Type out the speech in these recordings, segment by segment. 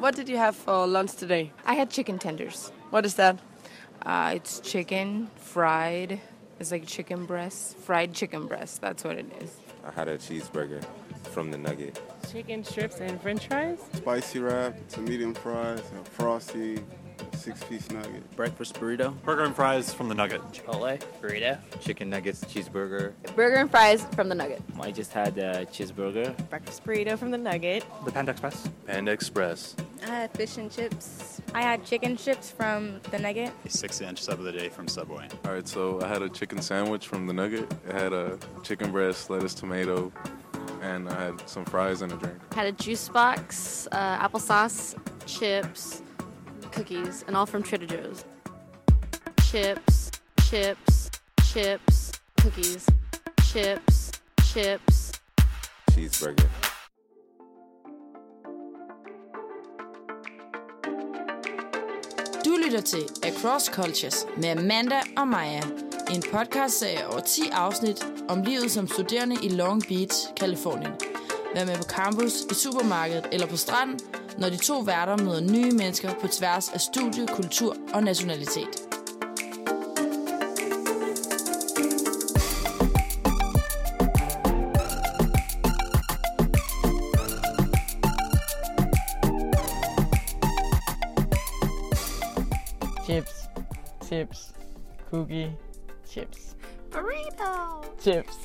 What did you have for lunch today? I had chicken tenders. What is that? Uh, it's chicken fried. It's like chicken breast, fried chicken breast. That's what it is. I had a cheeseburger from the Nugget. Chicken strips and french fries. Spicy wrap, some medium fries, a frosty, six piece nugget. Breakfast burrito. Burger and fries from the Nugget. Chipotle, burrito. Chicken nuggets, cheeseburger. Burger and fries from the Nugget. I just had a cheeseburger. Breakfast burrito from the Nugget. The Panda Express. Panda Express. I had fish and chips. I had chicken chips from the Nugget. Six inch sub of the day from Subway. All right, so I had a chicken sandwich from the Nugget. It had a chicken breast, lettuce, tomato, and I had some fries and a drink. Had a juice box, uh, applesauce, chips, cookies, and all from Trader Joe's. Chips, chips, chips, cookies, chips, chips. Cheeseburger. Lytter til Across Cultures med Amanda og Maja. En podcastserie over 10 afsnit om livet som studerende i Long Beach, Kalifornien. Vær med på campus, i supermarkedet eller på stranden, når de to værter møder nye mennesker på tværs af studie, kultur og nationalitet. Cookie, chips. Burrito! Chips.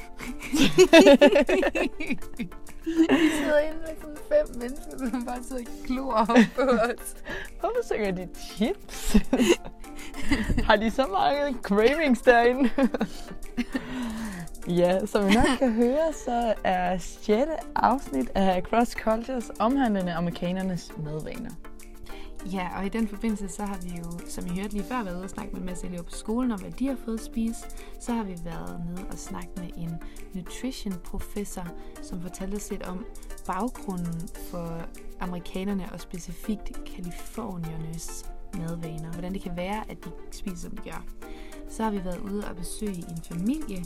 Vi sidder inde med sådan fem mennesker, som bare sidder og glor op på os. Hvorfor synger de chips? Har de så mange cravings derinde? ja, som I nok kan høre, så er 6. afsnit af Cross Cultures omhandlende amerikanernes madvaner. Ja, og i den forbindelse, så har vi jo, som I hørte lige før, været ude og snakke med en masse elever på skolen om, hvad de har fået at spise. Så har vi været nede og snakke med en nutrition professor, som fortalte os lidt om baggrunden for amerikanerne og specifikt kaliforniernes madvaner. Hvordan det kan være, at de spiser, som de gør. Så har vi været ude og besøge en familie,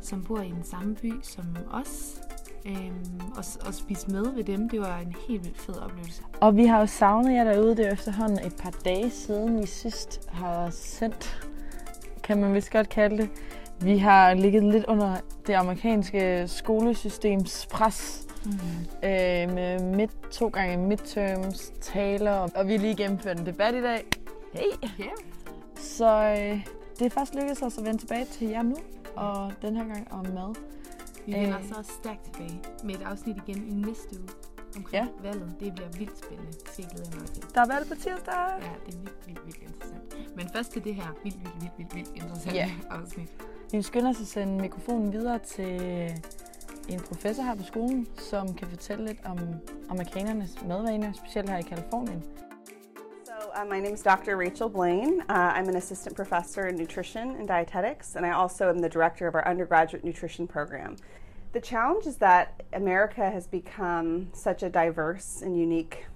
som bor i den samme by som os, øhm, og, og spise med ved dem. Det var en helt vildt fed oplevelse. Og vi har jo savnet jer derude. Det er efterhånden et par dage siden, vi sidst har sendt, kan man vist godt kalde det. Vi har ligget lidt under det amerikanske skolesystems pres. Mm. Øh, med midt, to gange midterms, taler, og vi har lige gennemført en debat i dag. Hey! Yeah. Så øh, det er faktisk lykkedes os at vende tilbage til jer nu, og den her gang om mad. Vi vender øh. så stærkt tilbage med et afsnit igen i næste uge omkring ja. valget. Det bliver vildt spændende. Det skal jeg mig til. Der er valg på tirsdag. Ja, det er vildt, vildt, vildt interessant. Men først til det her vildt, vildt, vildt, vildt, vildt interessante ja. afsnit. Vi skynder os at sende mikrofonen videre til en professor her på skolen, som kan fortælle lidt om amerikanernes madvaner, specielt her i Kalifornien. Uh, my name is Dr. Rachel Blaine. Uh, I'm an assistant professor in nutrition and dietetics, and I also am the director of our undergraduate nutrition program. The challenge is that America has become such a diverse and unique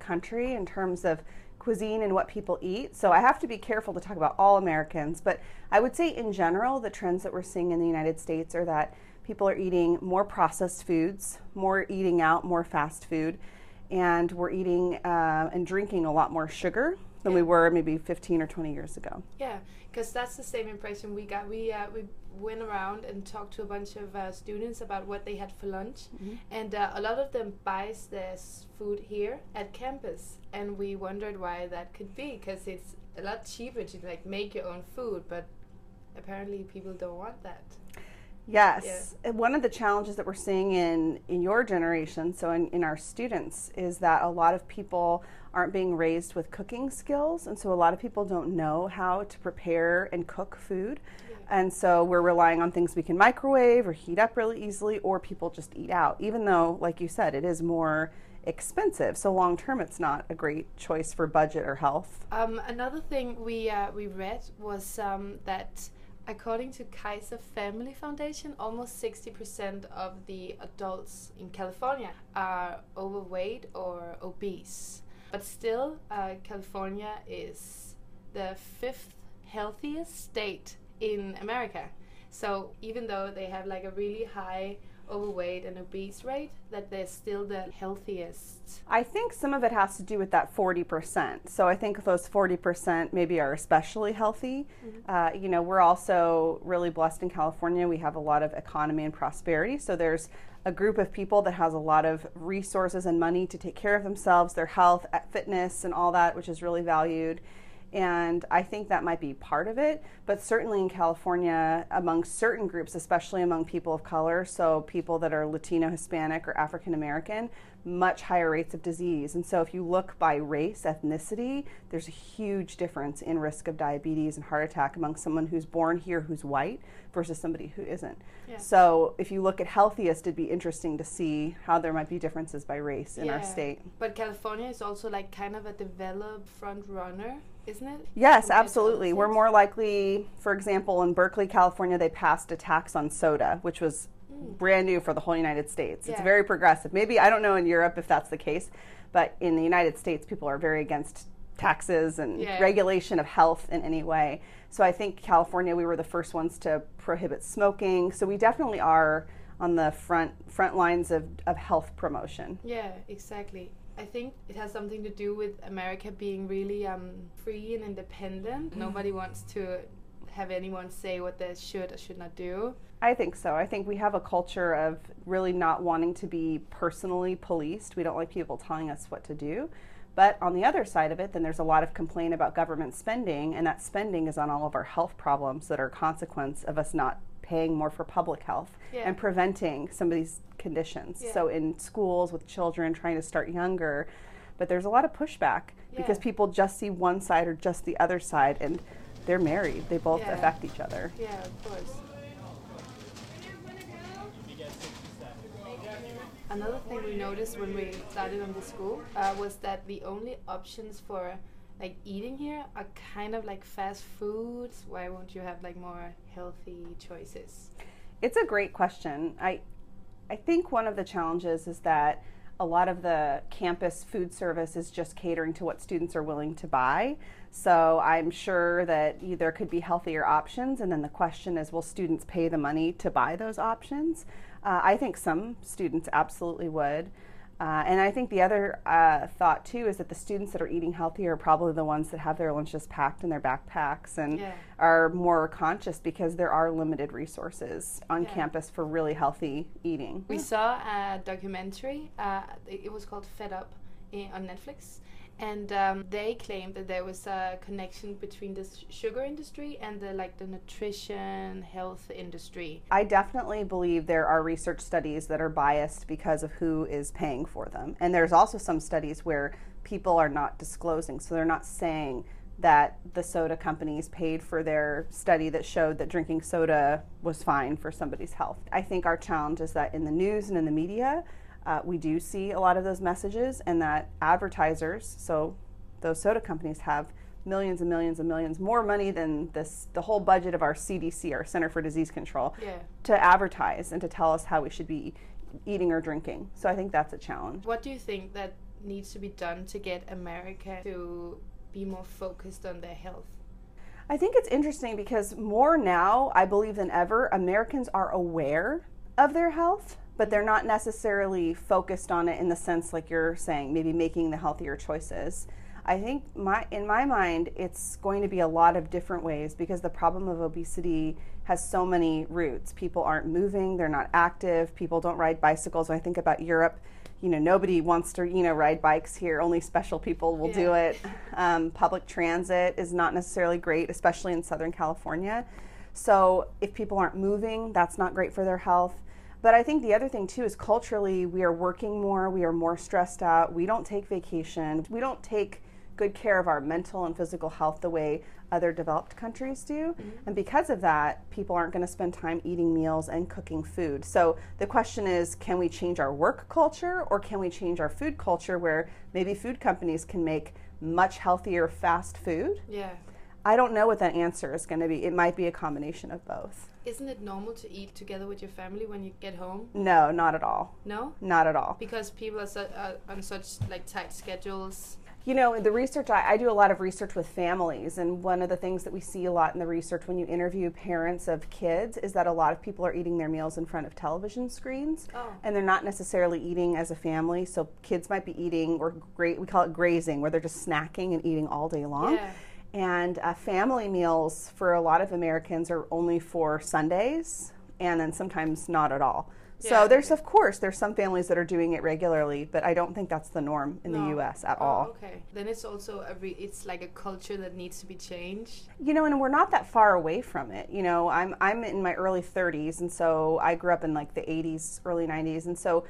country in terms of cuisine and what people eat. So I have to be careful to talk about all Americans, but I would say in general, the trends that we're seeing in the United States are that people are eating more processed foods, more eating out, more fast food and we're eating uh, and drinking a lot more sugar than Yeah. we were maybe 15 or 20 years ago. Yeah, because that's the same impression we got. We uh, we went around and talked to a bunch of uh, students about what they had for lunch, Mhm. and uh, a lot of them buys their food here at campus, and we wondered why that could be. Because it's a lot cheaper to like make your own food, but apparently people don't want that. Yes. And One of the challenges that we're seeing in, in your generation, so in, in our students, is that a lot of people aren't being raised with cooking skills. And so a lot of people don't know how to prepare and cook food. And so we're relying on things we can microwave or heat up really easily, or people just eat out, even though, like you said, it is more expensive. So long term, it's not a great choice for budget or health. Um, another thing we uh, we read was um, that according to Kaiser Family Foundation, almost sixty percent of the adults in California are overweight or obese. But still, uh, California is the fifth healthiest state in America. So even though they have like a really high overweight and obese rate, that they're still the healthiest? I think some of it has to do with that 40%. So I think those 40% maybe are especially healthy. Mm-hmm. Uh, you know, we're also really blessed in California. We have a lot of economy and prosperity. So there's a group of people that has a lot of resources and money to take care of themselves, their health, fitness, and all that, which is really valued. And I think that might be part of it. But certainly in California, among certain groups, especially among people of color, so people that are Latino, Hispanic, or African American, much higher rates of disease. And so if you look by race, ethnicity, there's a huge difference in risk of diabetes and heart attack among someone who's born here who's white versus somebody who isn't. Yeah. So if you look at healthiest, it'd be interesting to see how there might be differences by race in yeah. our state. But California is also like kind of a developed front runner isn't it? Yes, absolutely. We're more likely, for example, in Berkeley, California, they passed a tax on soda, which was mm. brand new for the whole United States. Yeah. It's very progressive. Maybe, I don't know in Europe if that's the case, but in the United States, people are very against taxes and yeah. regulation of health in any way. So I think California, we were the first ones to prohibit smoking. So we definitely are on the front front lines of, of health promotion. Yeah, exactly. I think it has something to do with America being really um, free and independent. Mm. Nobody wants to have anyone say what they should or should not do. I think so. I think we have a culture of really not wanting to be personally policed. We don't like people telling us what to do. But on the other side of it, then there's a lot of complaint about government spending, and that spending is on all of our health problems that are a consequence of us not paying more for public health yeah. and preventing some of these conditions. Yeah. So in schools with children trying to start younger, but there's a lot of pushback yeah. because people just see one side or just the other side and they're married. They both affect each other. Yeah, of course. Another thing we noticed when we started on the school uh, was that the only options for like eating here are kind of like fast foods. Why won't you have like more healthy choices? It's a great question. I I think one of the challenges is that a lot of the campus food service is just catering to what students are willing to buy. So I'm sure that there could be healthier options, and then the question is will students pay the money to buy those options? Uh, I think some students absolutely would. Uh, and I think the other uh, thought too is that the students that are eating healthier are probably the ones that have their lunches packed in their backpacks and yeah. are more conscious because there are limited resources on yeah. campus for really healthy eating. We saw a documentary. Uh, it was called Fed Up eh, on Netflix, and um, they claimed that there was a connection between the sugar industry and the like the nutrition health industry i definitely believe there are research studies that are biased because of who is paying for them and there's also some studies where people are not disclosing so they're not saying that the soda companies paid for their study that showed that drinking soda was fine for somebody's health. I think our challenge is that in the news and in the media, uh, we do see a lot of those messages, and that advertisers, so those soda companies, have millions and millions and millions more money than this the whole budget of our CDC, our Center for Disease Control, yeah. to advertise and to tell us how we should be eating or drinking. So I think that's a challenge. What do you think that needs to be done to get America to be more focused on their health? I think it's interesting because more now, I believe than ever, Americans are aware of their health but they're not necessarily focused on it in the sense like you're saying maybe making the healthier choices. I think my in my mind it's going to be a lot of different ways because the problem of obesity has so many roots. People aren't moving they're not active people don't ride bicycles. When i think about europe you know nobody wants to you know ride bikes here. Only special people will yeah. do it. Um, public transit is not necessarily great especially in southern california. So if people aren't moving that's not great for their health but I think the other thing too is culturally, we are working more, we are more stressed out, we don't take vacation, we don't take good care of our mental and physical health the way other developed countries do. Mm-hmm. And because of that, people aren't going to spend time eating meals and cooking food. So the question is can we change our work culture or can we change our food culture where maybe food companies can make much healthier fast food? Yeah. I don't know what that answer is going to be. It might be a combination of both. Isn't it normal to eat together with your family when you get home? No, not at all. No? Not at all. Because people are, su- uh, on such like tight schedules. You know, the research, I, I, do a lot of research with families, and one of the things that we see a lot in the research when you interview parents of kids is that a lot of people are eating their meals in front of television screens, oh. and they're not necessarily eating as a family. So kids might be eating, or great, we call it grazing, where they're just snacking and eating all day long. Yeah. And uh, family meals for a lot of Americans are only for Sundays, and then sometimes not at all. So there's of course there's some families that are doing it regularly, but I don't think that's the norm in the U.S. at Oh, all. Okay. Then it's also a re- it's like a culture that needs to be changed. You know, and we're not that far away from it. You know, I'm I'm in my early 30s, and so I grew up in like the 80s, early 90s, and so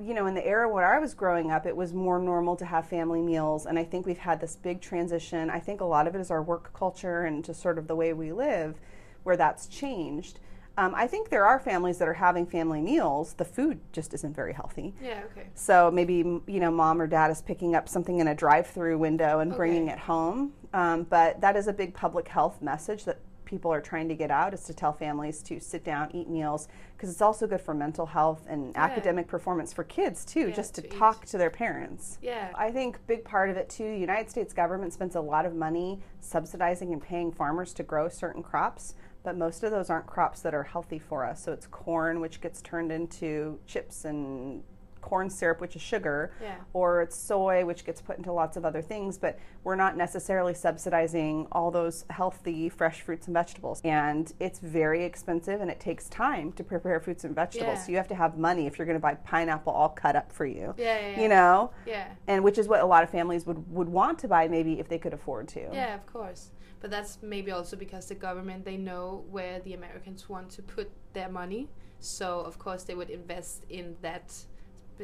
you know, in the era where I was growing up, it was more normal to have family meals, and I think we've had this big transition. I think a lot of it is our work culture and just sort of the way we live, where that's changed. Um, I think there are families that are having family meals. The food just isn't very healthy. Yeah. Okay. So maybe you know, mom or dad is picking up something in a drive-through window and bringing it home. Um, but that is a big public health message that people are trying to get out is to tell families to sit down, eat meals, because it's also good for mental health and Yeah. academic performance for kids too, Yeah, just to, to talk to their parents. Yeah. I think big part of it too. The United States government spends a lot of money subsidizing and paying farmers to grow certain crops, but most of those aren't crops that are healthy for us. So it's corn, which gets turned into chips and corn syrup, which is sugar, Yeah. or it's soy, which gets put into lots of other things. But we're not necessarily subsidizing all those healthy, fresh fruits and vegetables. And it's very expensive and it takes time to prepare fruits and vegetables. Yeah. So you have to have money if you're going to buy pineapple all cut up for you. Yeah, yeah, yeah. You know? Yeah. And which is what a lot of families would, would want to buy maybe if they could afford to. Yeah, of course. But that's maybe also because the government they know where the Americans want to put their money, so of course they would invest in that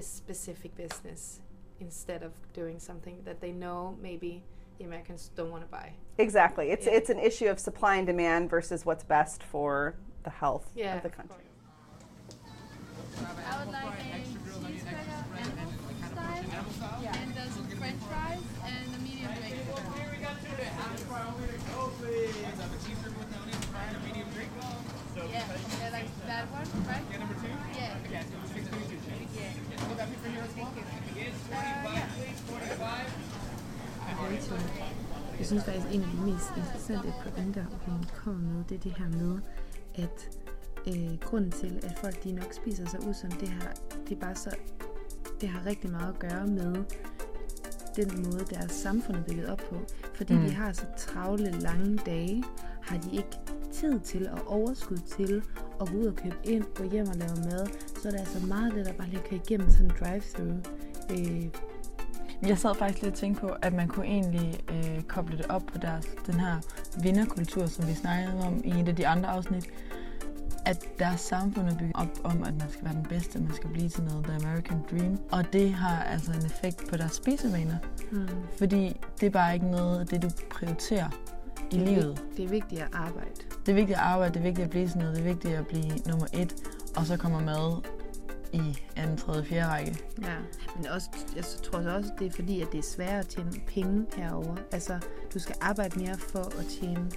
specific business instead of doing something that they know maybe the Americans don't want to buy. Exactly. It's Yeah. it's an issue of supply and demand versus what's best for the health Yeah. of the country. I would like a cheeseburger, animal style, and those french fries, and a medium drink. Yeah, yeah, like that one, right? Yeah, number two? Yeah. Will that be for here as well? Rachel, jeg synes faktisk, en af de mest interessante pointer, hun kommer med, det er det her med, at øh, grunden til, at folk de nok spiser sig ud som det her, det er bare så, det har rigtig meget at gøre med den måde, deres samfund er bygget op på. Fordi. Mm. de har så travle, lange dage, har de ikke tid til og overskud til at gå ud og købe ind, gå hjem og lave mad. Så er der altså meget det, der bare lige kan igennem sådan en drive-thru. Øh, Jeg sad faktisk lidt og tænkte på, at man kunne egentlig øh, koble det op på deres, den her vinderkultur, som vi snakkede om i et af de andre afsnit. At deres samfund er bygget op om, at man skal være den bedste, man skal blive til noget, the American Dream. Og det har altså en effekt på deres spisevaner. Mm. Fordi det er bare ikke noget af det, du prioriterer i det, er livet. det er vigtigt at arbejde. Det er vigtigt at arbejde, det er vigtigt at blive sådan noget, det er vigtigt at blive nummer et, og så kommer mad i anden, tredje, fjerde række. Ja, men også, jeg tror så også, det er fordi, at det er sværere at tjene penge herover. Altså, du skal arbejde mere for at tjene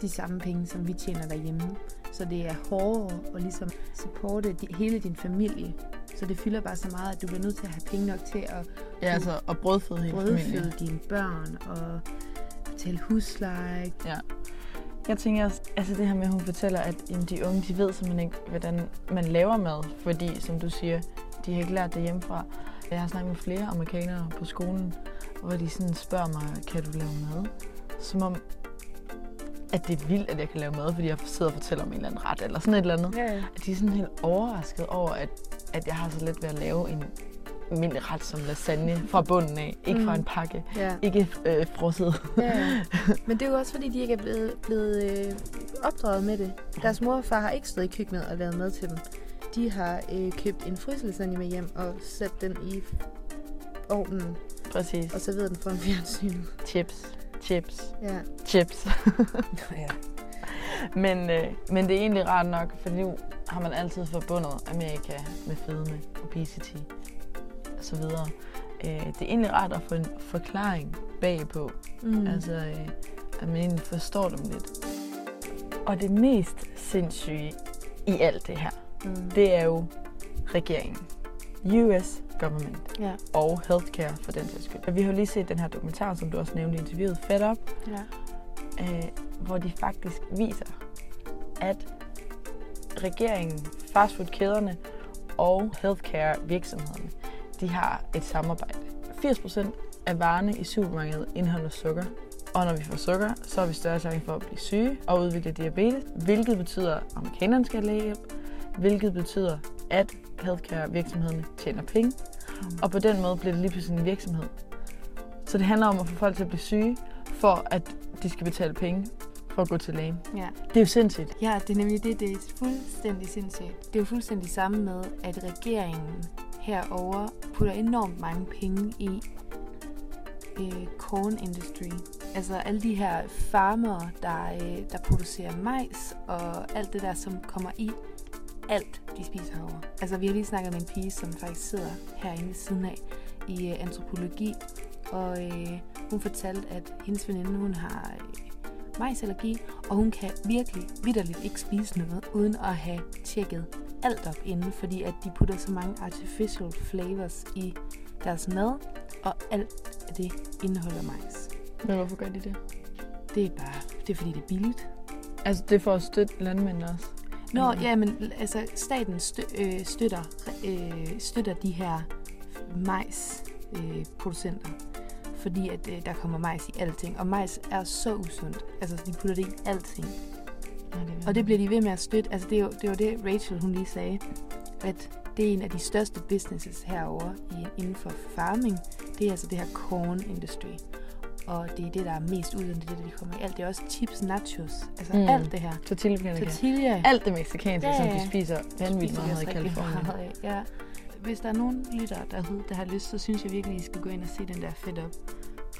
de samme penge, som vi tjener derhjemme. Så det er hårdere at ligesom supporte hele din familie. Så det fylder bare så meget, at du bliver nødt til at have penge nok til at Ja, altså at brødføde hele brødføde familien. dine børn og betale husleje. Ja. Jeg tænker også, altså det her med, at hun fortæller, at jamen, de unge, de ved simpelthen ikke, hvordan man laver mad, fordi, som du siger, de har ikke lært det hjemmefra. Jeg har snakket med flere amerikanere på skolen, hvor de sådan spørger mig, kan du lave mad? Som om, at det er vildt, at jeg kan lave mad, fordi jeg sidder og fortæller om en eller anden ret, eller sådan et eller andet. Ja, ja. At de er sådan helt overrasket over, at, at jeg har så let ved at lave en almindelig ret som lasagne fra bunden af. Ikke fra Mm. en pakke. Ja. Ikke øh, frosset. Ja, ja. Men det er jo også fordi, de ikke er blevet, blevet øh, opdraget med det. Deres mor og far har ikke stået i køkkenet og lavet mad til dem. De har øh, købt en fryselasagne med hjem og sat den i ovnen. Præcis. Og serveret den foran fjernsynet. Chips. Chips. Ja. Chips. ja. men, øh, men det er egentlig rart nok, for nu har man altid forbundet Amerika med fedme, obesity videre. Øh, det er egentlig rart at få en forklaring bagpå. Mm. Altså, øh, at man egentlig forstår dem lidt. Og det mest sindssyge i alt det her, Mm. det er jo regeringen. US government Ja. og healthcare for den sags skyld. Vi har jo lige set den her dokumentar, som du også nævnte i interviewet, Fed Up, Ja. øh, hvor de faktisk viser, at regeringen, fastfoodkæderne og healthcare virksomhederne, de har et samarbejde. 80% af varerne i supermarkedet indeholder sukker. Og når vi får sukker, så har vi større chance for at blive syge og udvikle diabetes, hvilket betyder, at amerikanerne skal have lægehjælp, hvilket betyder, at healthcare virksomhederne tjener penge. Mm. Og på den måde bliver det lige pludselig en virksomhed. Så det handler om at få folk til at blive syge, for at de skal betale penge for at gå til lægen. Ja. Det er jo sindssygt. Ja, det er nemlig det. Det er fuldstændig sindssygt. Det er jo fuldstændig samme med, at regeringen herover putter enormt mange penge i øh, corn industry. Altså alle de her farmere, der, øh, der producerer majs og alt det der, som kommer i alt, de spiser herovre. Altså vi har lige snakket med en pige, som faktisk sidder herinde ved siden af i øh, antropologi, og øh, hun fortalte, at hendes veninde, hun har øh, majsallergi, og hun kan virkelig vidderligt ikke spise noget, uden at have tjekket alt op inden, fordi at de putter så mange artificial flavors i deres mad, og alt af det indeholder majs. Men hvorfor gør de det? Det er bare, det er fordi det er billigt. Altså det er for at støtte landmændene også? Nå, Eller- ja, men altså staten stø, øh, støtter, øh, støtter de her majsproducenter, øh, producenter, fordi at øh, der kommer majs i alting, og majs er så usundt. Altså de putter det i alting. Det Og det bliver de ved med at støtte. Altså, det er jo det, var det Rachel hun lige sagde, at det er en af de største businesses herover i, inden for farming. Det er altså det her corn industry. Og det er det, der er mest ud af det, er det, de kommer i alt. Det er også chips, nachos, altså Mm. alt det her. Tortilla. Tortilla. Alt det mexicanske, Ja, som ja. de spiser vanvittigt meget i Kalifornien. Ja. Hvis der er nogen lyttere derude, der har lyst, så synes jeg virkelig, I skal gå ind og se den der Fed Up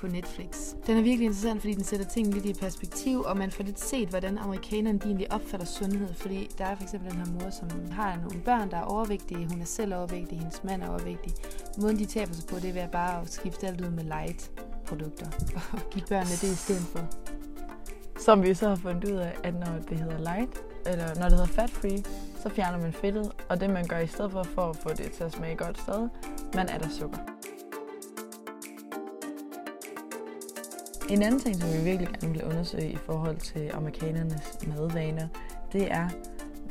på Netflix. Den er virkelig interessant, fordi den sætter tingene lidt i perspektiv, og man får lidt set, hvordan amerikanerne de egentlig opfatter sundhed. Fordi der er for eksempel den her mor, som har nogle børn, der er overvægtige. Hun er selv overvægtig, hendes mand er overvægtig. Måden de taber sig på, det er ved at bare at skifte alt ud med light produkter og give børnene det i stedet for. Som vi så har fundet ud af, at når det hedder light, eller når det hedder fat free, så fjerner man fedtet, og det man gør i stedet for, for at få det til at smage godt stadig, man er der sukker. En anden ting, som vi virkelig gerne vil undersøge i forhold til amerikanernes madvaner, det er,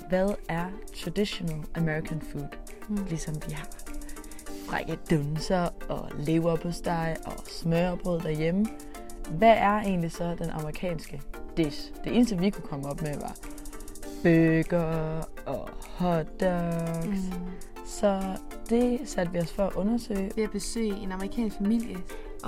hvad er traditional American food? Mm. Ligesom vi har frikadunser og leverpostej og smørbrød derhjemme. Hvad er egentlig så den amerikanske dish? Det eneste, vi kunne komme op med, var burger og hotdogs. Mm. Så det satte vi os for at undersøge. Ved at besøge en amerikansk familie,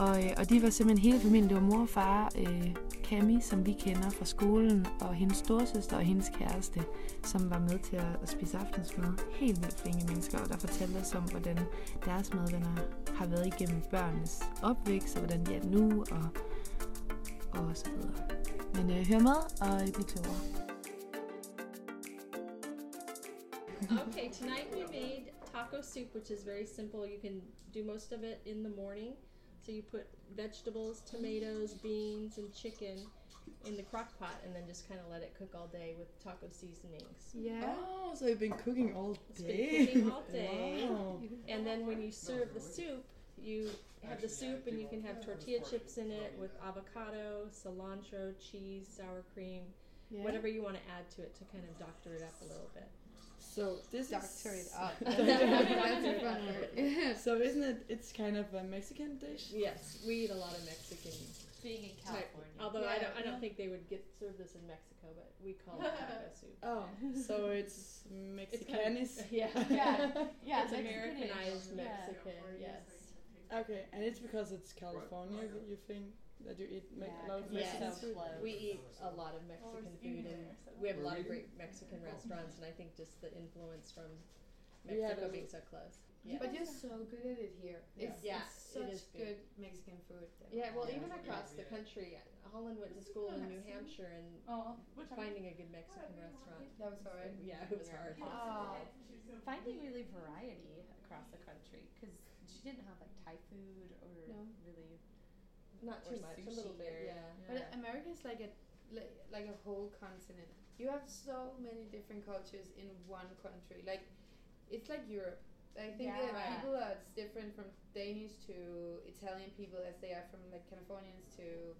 og, øh, og de var simpelthen hele familien. Det var mor og far, øh, Cami, som vi kender fra skolen, og hendes storsøster og hendes kæreste, som var med til at, at spise aftensmad. Helt vildt flinke mennesker, der fortalte os om, hvordan deres madvenner har været igennem børnenes opvækst, og hvordan de er nu, og, og så videre. Men øh, hør med, og øh, I klogere. okay, tonight we made taco soup, which is very simple. You can do most of it in the morning. So you put vegetables, tomatoes, beans, and chicken in the crock pot and then just kind of let it cook all day with taco seasonings. Yeah. Oh, so you've been cooking all It's been cooking all day. And then when you serve the soup, you have the soup and you can have tortilla chips in it with avocado, cilantro, cheese, sour cream, Yeah. whatever you want to add to it to kind of doctor it up a little bit. So this Doctor is it up. That's a fun word. so isn't it? It's kind of a Mexican dish. Yes, we eat a lot of Mexican. Being in type- California. although I don't, I don't think they would get serve this in Mexico, but we call it taco soup. Oh, so it's Mexicanis. yeah. Yeah, yeah, It's Mexican-ish. Americanized Yeah. Mexican. Yes. Okay, and it's because it's California that you think that you eat me- a lot of Yes, Mexican food. we eat a lot of Mexican food, and we have a lot of great Mexican restaurants, and I think just the influence from We had Mexico a- being so close. Yeah. But you're so good at it here. It's, Yeah, it's it such is good. good. Mexican food. Yeah, well, even across the country, Holland went to school in New Hampshire, and finding a good Mexican restaurant. That was hard. Yeah, it was hard. Uh, finding really variety across the country because she didn't have like Thai food or No. really Not too much, a little bit, or- yeah. But America is like a like, like a whole continent. You have so many different cultures in one country. Like it's like Europe. I think Yeah. that people are it's different from Danish to Italian people as they are from like Californians to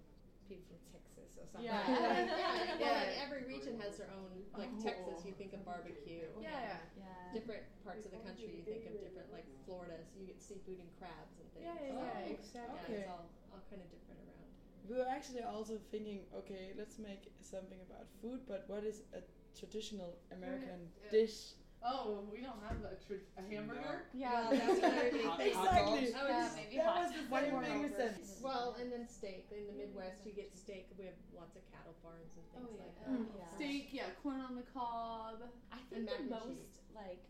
people from Texas or something. Yeah, like that. yeah. Well, like every region has their own. Like Texas, you think of barbecue. Yeah, yeah. Different parts of the country, you think of different. Like Florida, so you get seafood and crabs and things. Yeah, yeah, yeah, exactly. Yeah, it's all all kind of different around. We were actually also thinking, okay, let's make something about food, but what is a traditional American Yeah. dish? Oh, we don't have a, tr- a hamburger. Yeah, well, that's what everybody Hot- thinks. hot Exactly. dogs? I would Yeah, maybe That hot was the One same thing we said. Well, and then steak. In the Midwest, you get steak. We have lots of cattle farms and things Oh, like yeah. that. Mm. Steak, yeah, corn on the cob. I And think the and most like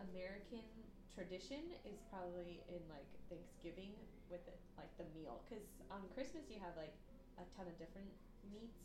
American tradition is probably in like Thanksgiving with it, like the meal. Because on Christmas you have like a ton of different meats,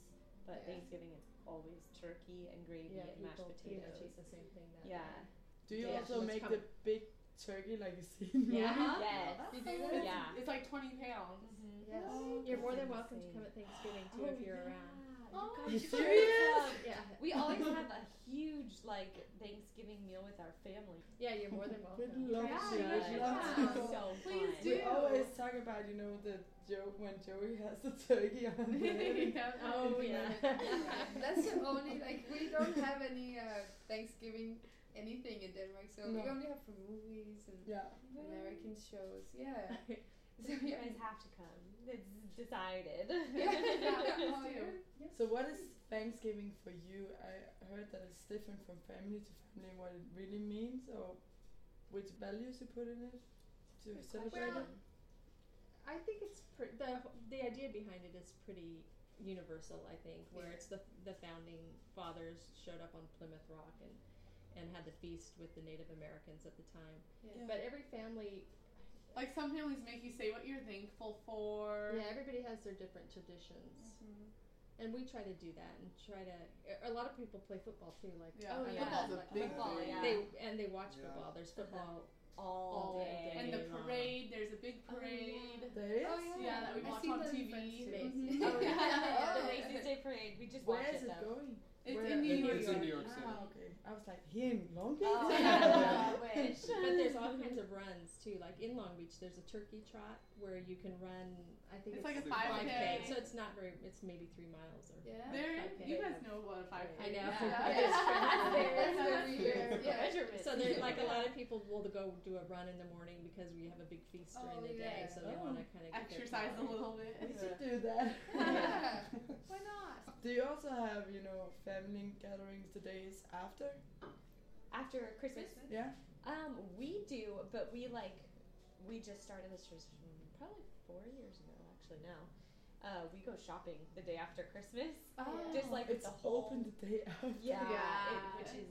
but Yeah. Thanksgiving it's always turkey and gravy Yeah, and mashed people pretty much potatoes. eat the same thing that Yeah. day. Do you Yeah, also make come- the big turkey like you see in Yeah. movies? Yes. You do that? Yeah. It's like 20 pounds. Mm-hmm. Yes. Oh, You're more than that's welcome to come at Thanksgiving too Oh, if you're yeah. around. Oh, guys You serious? come. Yeah. We always have a huge like Thanksgiving meal with our family. Yeah, you're more than welcome. We'd love Yeah, to. yeah, We'd yeah. love to. So Please fun. do. We always talk about, you know, the joke when Joey has the turkey on the Yeah. Oh yeah. That's the only like we don't have any uh, Thanksgiving anything in Denmark, so we only have for movies and Yeah. American shows. Yeah. So you guys have to come. It's decided. So what is Thanksgiving for you? I heard that it's different from family to family. What it really means, or which values you put in it to celebrate Well, it. I think it's pre- the the idea behind it is pretty universal. I think where it's the the founding fathers showed up on Plymouth Rock and and had the feast with the Native Americans at the time. Yeah. But every family, Like some families make you say what you're thankful for. yeah, everybody has their different traditions. And we try to do that and try to. A lot of people play football too. Like Yeah. Oh, yeah. Football's a like big football, thing. yeah. They and they watch football. There's football all, all day. day. And the parade, there's a big parade. There is. Oh yeah. Yeah, that we watch on TV. Friends today. Mhm. Oh yeah, yeah, the Oh. Macy's Day Parade. We just Where watched is it it though. going? It's Where- in New York. It's in New York City. Ah, okay. I was like here in Long Beach. Oh, yeah, wish. But there's all kinds of runs too. Like in Long Beach, there's a turkey trot where you can run. I think It's it's, like a 5K. 5K. So it's not very. It's maybe three miles or. Yeah. There, 5K. you guys know what a 5K I know. is. Yeah. Yeah. That's fair. That's every year. Yeah. So there's like a lot of people will go do a run in the morning because we have a big feast oh, during Oh, the day. yeah. So they Oh. want to kind of Exercise a little bit. We should do that. Yeah. Why not? do you also have, you know, family gatherings the days after? After Christmas? Yeah. Um, we do, but we like we just started this tradition probably four years ago actually now. Uh, we go shopping the day after Christmas. Oh. Just like it's the whole open the day after. Yeah, Yeah. It, which is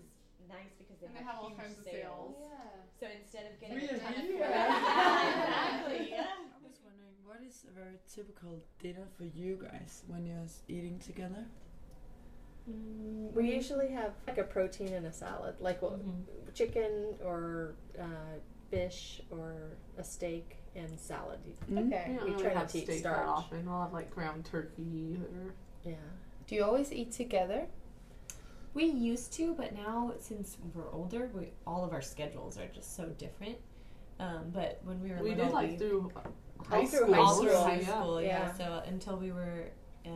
nice because they, And they have, have all huge kinds of sales. sales. Yeah. So instead of getting Really? a ton of Yeah. yeah, exactly. Yeah. I was wondering, what is a very typical dinner for you guys when you're eating together? We usually have like a protein and a salad, like well, chicken or uh, fish or a steak and salad. Okay. We don't We really try have not to eat steak starch. that often. We'll have like ground turkey or. Yeah. Do you always eat together? We used to, but now since we're older, we all of our schedules are just so different. Um, but when we were We little, did like we, through All high school. high all through school, high yeah. school, yeah. Yeah. So until we were uh,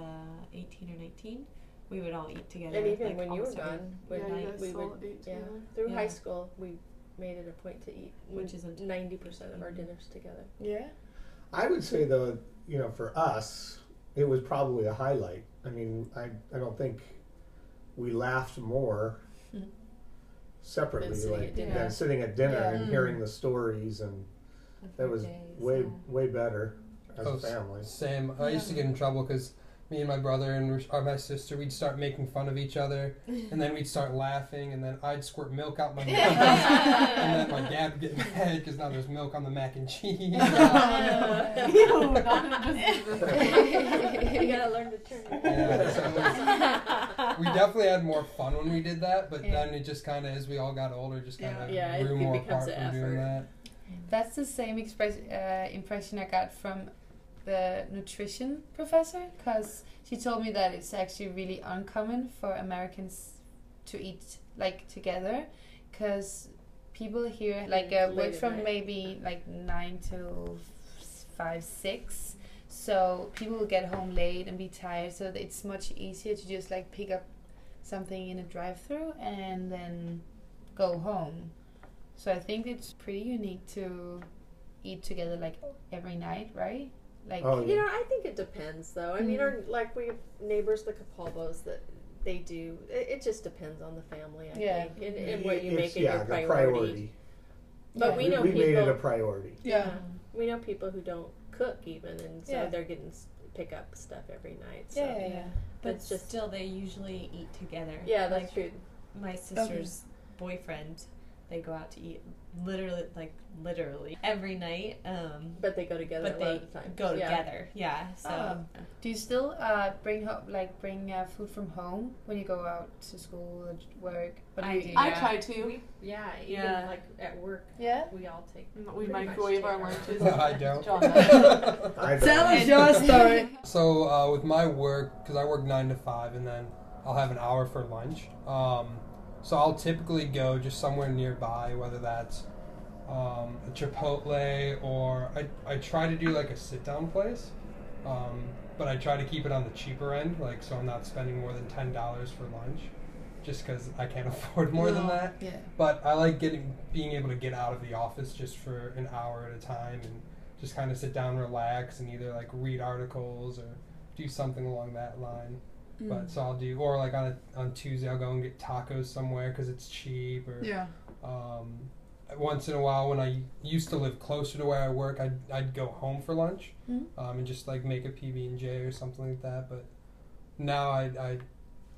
eighteen or nineteen, we would all eat together. And even like, when you were almost gone, when Yeah, you night guys we still would ate yeah together? through Yeah. high school we made it a point to eat, Which isn't- ninety percent of our dinners together. Yeah. I would say though, you know, for us, it was probably a highlight. I mean, I I don't think we laughed more separately, Than sitting like at dinner. than sitting at dinner Yeah. and hearing the stories, and that was way way better as Oh, a s- family. Same. I used to get in trouble because me and my brother and Rish- or my sister, we'd start making fun of each other, and then we'd start laughing, and then I'd squirt milk out my mouth, and then my dad would get mad because now there's milk on the mac and cheese. you gotta learn to turn. Yeah, so it was- we definitely had more fun when we did that, but then it just kind of, as we all got older, just kind of Yeah, it- grew it more becomes apart an from doing that. That's the same express, uh, impression I got from the nutrition professor because she told me that it's actually really uncommon for Americans to eat like together because people here like uh, work from night. maybe like nine to five six. So people will get home late and be tired so it's much easier to just like pick up something in a drive-through and then go home. So i think it's pretty unique to eat together like every night right like Oh, You know, I think it depends, though. I mean, Mhm. our like we have neighbors, the Capalbos, that they do. It, it just depends on the family, I Yeah. think, and, and what you It's- make it yeah, your priority. priority. But we We- know we people. made it a priority. Yeah. we know people who don't cook even, and so Yeah. they're getting pick up stuff every night. So. Yeah, yeah, yeah. But it's just still, they usually eat together. Yeah, that's Like, true. My sister's boyfriend, they go out to eat literally, like literally every night. Um, but they go together But a they of the times. go Yeah. together. Yeah. So. Um, do you still uh, bring home like bring uh, food from home when you go out to school or j- work? Or I you- do, I yeah. try to. We, yeah, even Yeah. like at work. Yeah? we all take. We pretty much microwave our our lunches. No, I don't. John. I don't. Tell us your story. So uh, with my work, because I work nine to five, and then I'll have an hour for lunch. Um, so I'll typically go just somewhere nearby, whether that's um, a Chipotle or I, I try to do like a sit down place, um, but I try to keep it on the cheaper end, like so I'm not spending more than ten dollars for lunch, just because I can't afford more than that. yeah. But I like getting being able to get out of the office just for an hour at a time and just kind of sit down, relax, and either like read articles or do something along that line. Mm. But so I'll do, or like on a, on Tuesday I'll go and get tacos somewhere because it's cheap. Or Yeah. Um, once in a while, when I used to live closer to where I work, I'd I'd go home for lunch, Mhm. um, and just like make a PB and J or something like that. But now I I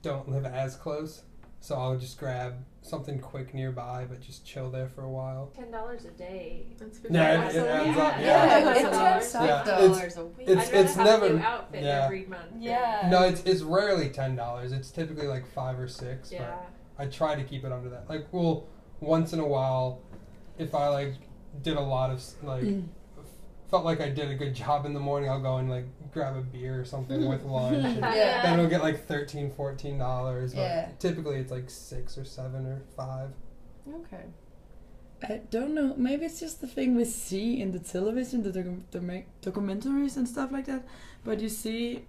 don't live as close, so I'll just grab something quick nearby, but just chill there for a while. Ten dollars a day. That's Yeah, it- it adds up, yeah. Yeah, it adds up, Yeah, a week. It's I'd it's have never a new outfit yeah. every month. Yeah. No, it's it's rarely ten dollars. It's typically like five or six. Yeah. But I try to keep it under that. Like, well, once in a while, if I like did a lot of like Mm. F- felt like I did a good job in the morning, I'll go and like grab a beer or something with lunch. And Yeah. Then it'll get like 13 14 dollars. But Yeah. typically it's like six or seven or five. Okay. I don't know. Maybe it's just the thing we see in the television, the docu- docu- documentaries and stuff like that. But you see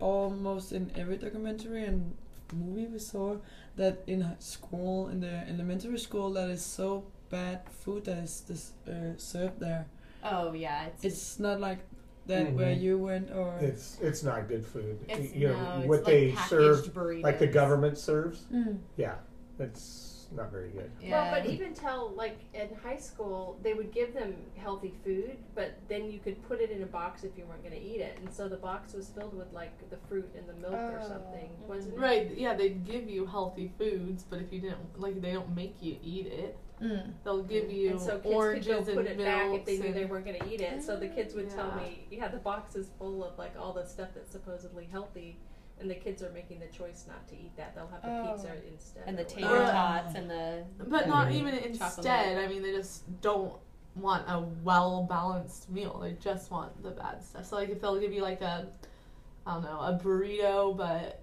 almost in every documentary and movie we saw that in h- school, in the elementary school, that is so bad food that is this, uh, served there. Oh yeah, it's, It's not like that where Mhm. you went or. It's it's not good food. It's- you know no, it's what like they serve, packaged like the government serves. Mm. Yeah, it's not very good. Well, but even tell like in high school they would give them healthy food, but then you could put it in a box if you weren't going to eat it, and so the box was filled with like the fruit and the milk or Oh. something, wasn't it? Right, yeah, they'd give you healthy foods, but if you didn't, like, they don't make you eat it. Mm. They'll give you and so kids oranges could go put and it back if they knew they weren't going to eat it. So the kids would tell Yeah. me, "Yeah, the box is full of like all the stuff that's supposedly healthy." And the kids are making the choice not to eat that. They'll have the Oh. pizza instead. and the or tater whatever. tots and the But not the even chocolate instead. milk. I mean, they just don't want a well balanced meal. They just want the bad stuff. So, like, if they'll give you, like, a, I don't know, a burrito, but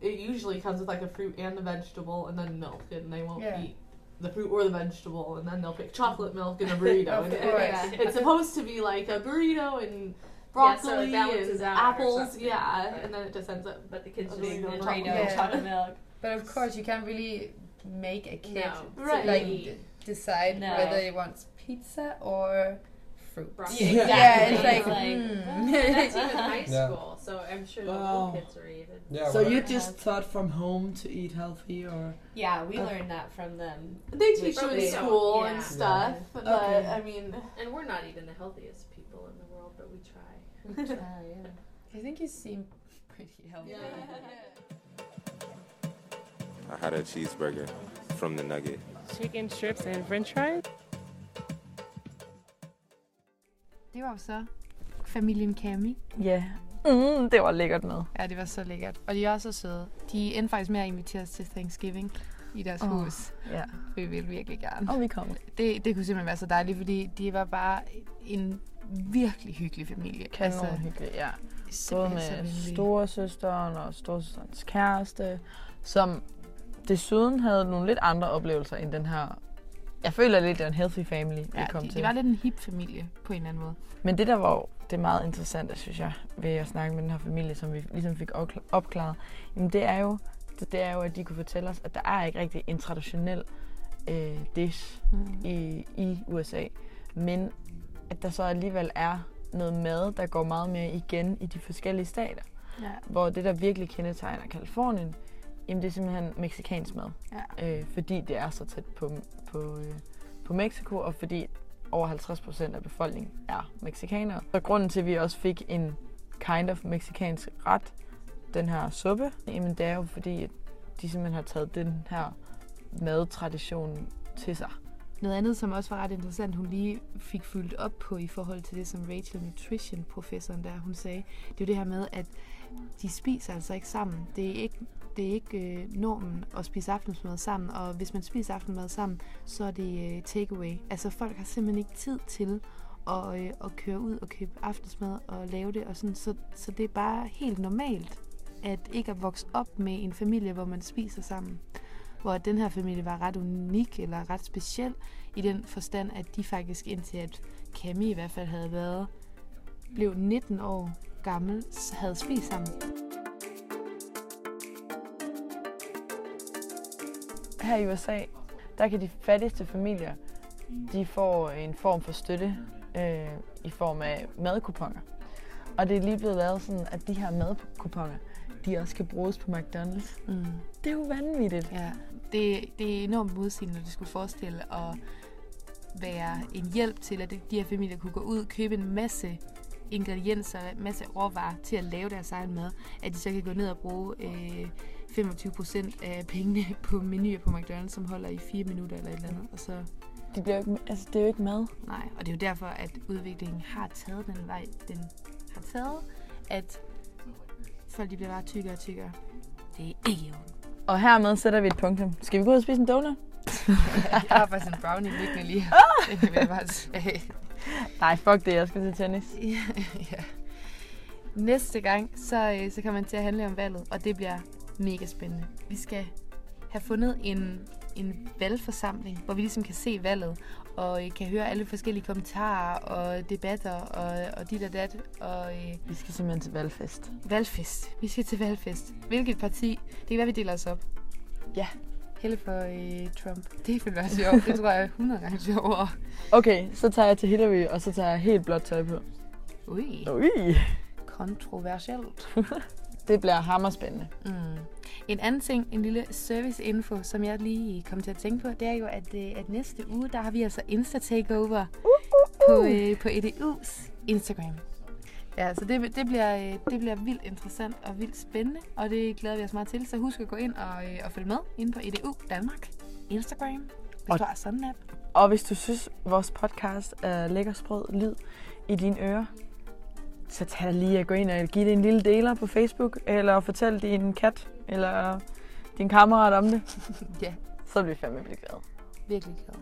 it usually comes with, like, a fruit and a vegetable and then milk, and they won't Yeah. eat the fruit or the vegetable, and then they'll pick chocolate milk and a burrito. Of and it- course. it's supposed to be, like, a burrito and Yeah, so broccoli and apples, yeah, Right. and then it just ends up But the kids just burrito eat and chocolate burrito, milk. Yeah. chocolate milk. But of course, you can't really make a kid No. Right. like Eat. d- decide No. whether he wants pizza or fruit. Broccoli. Yeah, Yeah, it's like, like- hmm. That's even high Yeah. school, so I'm sure the Wow. kids are even. Yeah. so you just taught from home to eat healthy or. Yeah, we learned that from them. They teach But you in we school yeah. and stuff, but Okay. I mean, And we're not even the healthiest people in the world, but we try. we try. yeah. I think you seem pretty healthy. I had a cheeseburger from the Nugget. Chicken strips and french fries. Det var jo så familien Cami. Ja. Mm, det var lækkert mad. Ja, det var så lækkert. Og de er også så søde. De endte faktisk med at invitere os til Thanksgiving i deres Åh, hus. Ja. Vi ville virkelig gerne. Og vi kommer. Det, det kunne simpelthen være så dejligt, fordi de var bare en virkelig hyggelig familie. Kanon hyggeligt, ja. Både med storesøsteren og storesøsterens kæreste, som desuden havde nogle lidt andre oplevelser end den her Jeg føler lidt, det er en healthy family, vi Ja, kom de, til. de var lidt en hip familie på en eller anden måde. Men det, der var det er meget interessante, synes jeg, ved at snakke med den her familie, som vi ligesom fik opkla- opklaret, jamen det er jo, det, det er jo, at de kunne fortælle os, at der er ikke rigtig en traditionel øh, dish mm. i, i USA, men at der så alligevel er noget mad, der går meget mere igen i de forskellige stater. Ja. Hvor det, der virkelig kendetegner Kalifornien, jamen det er simpelthen meksikansk mad. Ja. Øh, fordi det er så tæt på, på, øh, på Mexico, og fordi over 50 procent af befolkningen er meksikanere. Så grunden til, at vi også fik en kind of meksikansk ret, den her suppe, jamen det er jo fordi, at de simpelthen har taget den her madtradition til sig. Noget andet, som også var ret interessant, hun lige fik fyldt op på i forhold til det, som Rachel Nutrition, professoren der, hun sagde, det er jo det her med, at de spiser altså ikke sammen. Det er ikke, det er ikke øh, normen at spise aftensmad sammen, og hvis man spiser aftensmad sammen, så er det øh, takeaway. Altså folk har simpelthen ikke tid til at, øh, at køre ud og købe aftensmad og lave det, og sådan, så, så det er bare helt normalt, at ikke at vokse op med en familie, hvor man spiser sammen hvor den her familie var ret unik eller ret speciel i den forstand, at de faktisk indtil at Cami i hvert fald havde været, blev 19 år gammel, havde spist sammen. Her i USA, der kan de fattigste familier, de får en form for støtte øh, i form af madkuponer. Og det er lige blevet lavet sådan, at de her madkuponer, de også kan bruges på McDonald's. Mm. Det er jo vanvittigt. Ja, det, det er enormt modsigende, når det skulle forestille at være en hjælp til, at de her familier kunne gå ud og købe en masse ingredienser, en masse råvarer til at lave deres egen mad, at de så kan gå ned og bruge øh, 25% af pengene på menuer på McDonald's, som holder i 4 minutter eller et eller andet. Og så De bliver jo ikke, altså, det er jo ikke mad. Nej, og det er jo derfor, at udviklingen har taget den vej, den har taget, at folk de bliver bare tykkere og tykkere. Det er ikke jo. Og hermed sætter vi et punktum. Skal vi gå ud og spise en donut? jeg har faktisk en brownie liggende lige her. Kan vi bare. Nej, fuck det. Jeg skal til tennis. ja, ja. Næste gang, så, øh, så kommer man til at handle om valget, og det bliver mega spændende. Vi skal have fundet en, en valgforsamling, hvor vi ligesom kan se valget, og øh, kan høre alle forskellige kommentarer og debatter og, og dit og dat. Og, øh, Vi skal simpelthen til valgfest. Valgfest. Vi skal til valgfest. Hvilket parti? Det kan være, vi deler os op. Ja. Helle for øh, Trump. Det vil være sjovt. Det tror jeg er 100 gange sjovere. Okay, så tager jeg til Hillary, og så tager jeg helt blåt tøj på. Ui. Ui. Kontroversielt. Det bliver hammerspændende. Mm. En anden ting, en lille service-info, som jeg lige kom til at tænke på, det er jo, at, øh, at næste uge, der har vi altså Insta-takeover på, øh, på EDU's Instagram. Ja, så det, det, bliver, øh, det bliver vildt interessant og vildt spændende, og det glæder vi os meget til. Så husk at gå ind og, og følge med inde på EDU Danmark Instagram, hvis Og- du har sådan en app. Og hvis du synes, vores podcast er lækker sprød lyd i dine ører, så tag dig lige at gå ind og give det en lille deler på Facebook, eller fortæl din kat, eller din kammerat om det. ja. Så bliver vi fandme blive glade. Virkelig glad.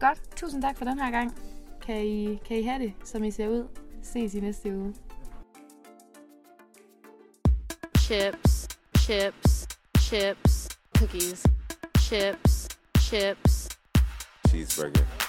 Godt, tusind tak for den her gang. Kan I, kan I have det, som I ser ud? Ses i næste uge. chips, chips, chips, cookies, chips, chips. Cheeseburger.